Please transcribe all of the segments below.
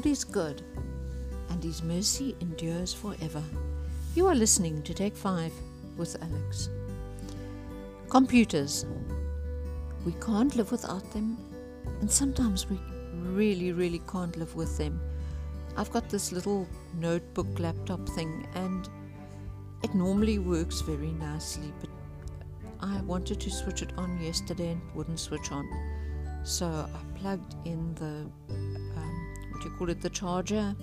Lord is good, and his mercy endures forever. You are listening to Take 5 with Alex. Computers. We can't live without them, and sometimes we really, really can't live with them. I've got this little notebook laptop thing, and it normally works very nicely, but I wanted to switch it on yesterday and wouldn't switch on. So I plugged in the, you call it, the charger,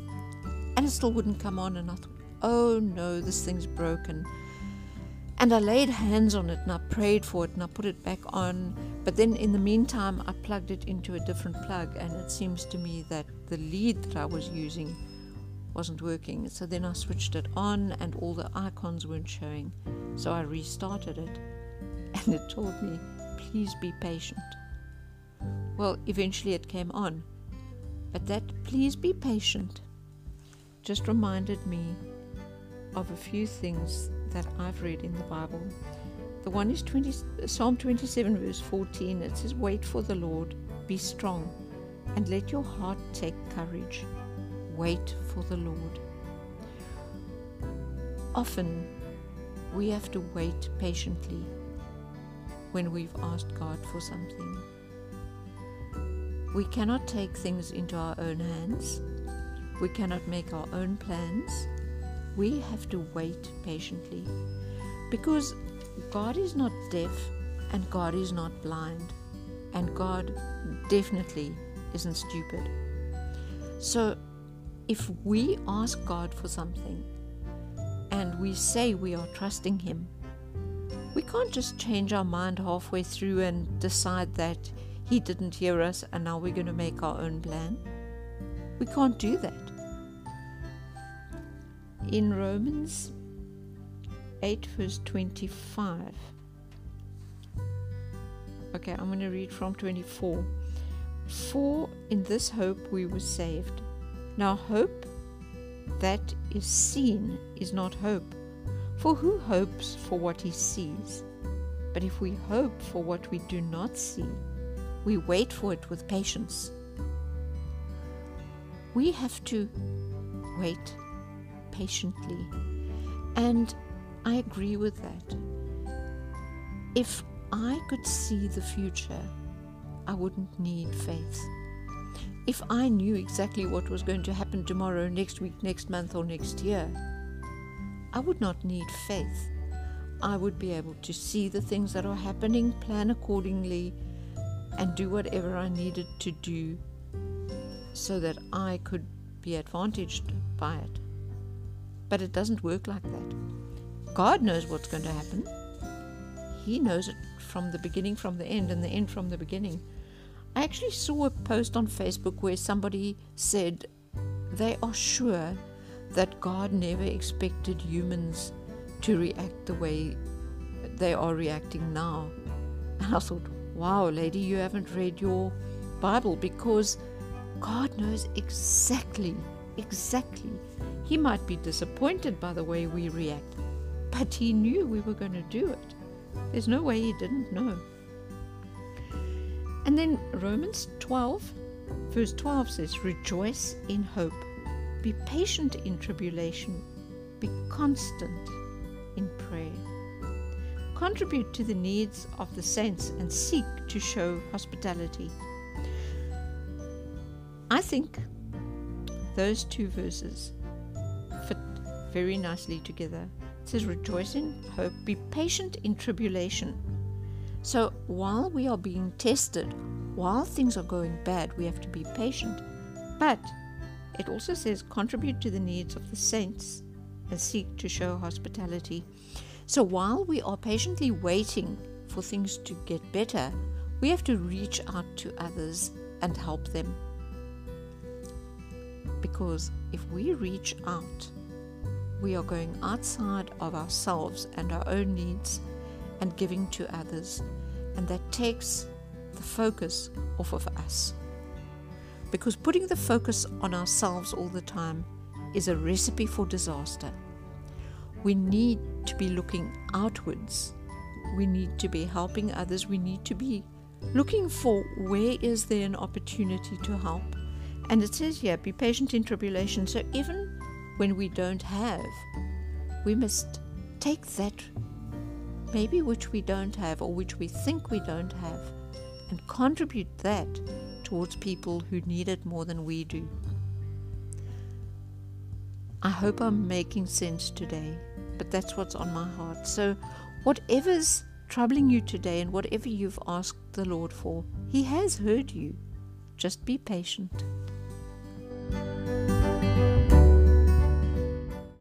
and it still wouldn't come on. And I thought, oh no, this thing's broken. And I laid hands on it and I prayed for it and I put it back on. But then in the meantime, I plugged it into a different plug, and it seems to me that the lead that I was using wasn't working. So then I switched it on and all the icons weren't showing. So I restarted it and it told me, please be patient. Well, eventually it came on. But that please be patient just reminded me of a few things that I've read in the Bible. The one is 20, Psalm 27, verse 14. It says, Wait for the Lord, be strong, and let your heart take courage. Wait for the Lord. Often we have to wait patiently when we've asked God for something. We cannot take things into our own hands. We cannot make our own plans. We have to wait patiently because God is not deaf and God is not blind and God definitely isn't stupid. So if we ask God for something and we say we are trusting Him, we can't just change our mind halfway through and decide that He didn't hear us and now we're going to make our own plan. We can't do that. In Romans 8, verse 25, okay, I'm going to read from 24. For in this hope we were saved. Now, hope that is seen is not hope. For who hopes for what he sees? But if we hope for what we do not see, we wait for it with patience. We have to wait patiently. And I agree with that. If I could see the future, I wouldn't need faith. If I knew exactly what was going to happen tomorrow, next week, next month, or next year, I would not need faith. I would be able to see the things that are happening, plan accordingly, and do whatever I needed to do so that I could be advantaged by it. But it doesn't work like that. God knows what's going to happen. He knows it from the beginning, from the end, and the end from the beginning. I actually saw a post on Facebook where somebody said they are sure that God never expected humans to react the way they are reacting now. And I thought, wow, lady, you haven't read your Bible because God knows exactly, exactly. He might be disappointed by the way we react, but He knew we were going to do it. There's no way He didn't know. And then Romans 12, verse 12 says, Rejoice in hope be patient in tribulation. Be constant in prayer. Contribute to the needs of the saints and seek to show hospitality. I think those two verses fit very nicely together. It says, Rejoice in hope, be patient in tribulation. So while we are being tested, while things are going bad, we have to be patient. But it also says contribute to the needs of the saints and seek to show hospitality. So while we are patiently waiting for things to get better, we have to reach out to others and help them. Because if we reach out, we are going outside of ourselves and our own needs and giving to others, and that takes the focus off of us because putting the focus on ourselves all the time is a recipe for disaster. We need to be looking outwards. We need to be helping others. We need to be looking for where is there an opportunity to help And it says here, be patient in tribulation. So even when we don't have, we must take that, maybe which we don't have or which we think we don't have, and contribute that towards people who need it more than we do. I hope I'm making sense today, but that's what's on my heart. So, whatever's troubling you today and whatever you've asked the Lord for, He has heard you. Just be patient.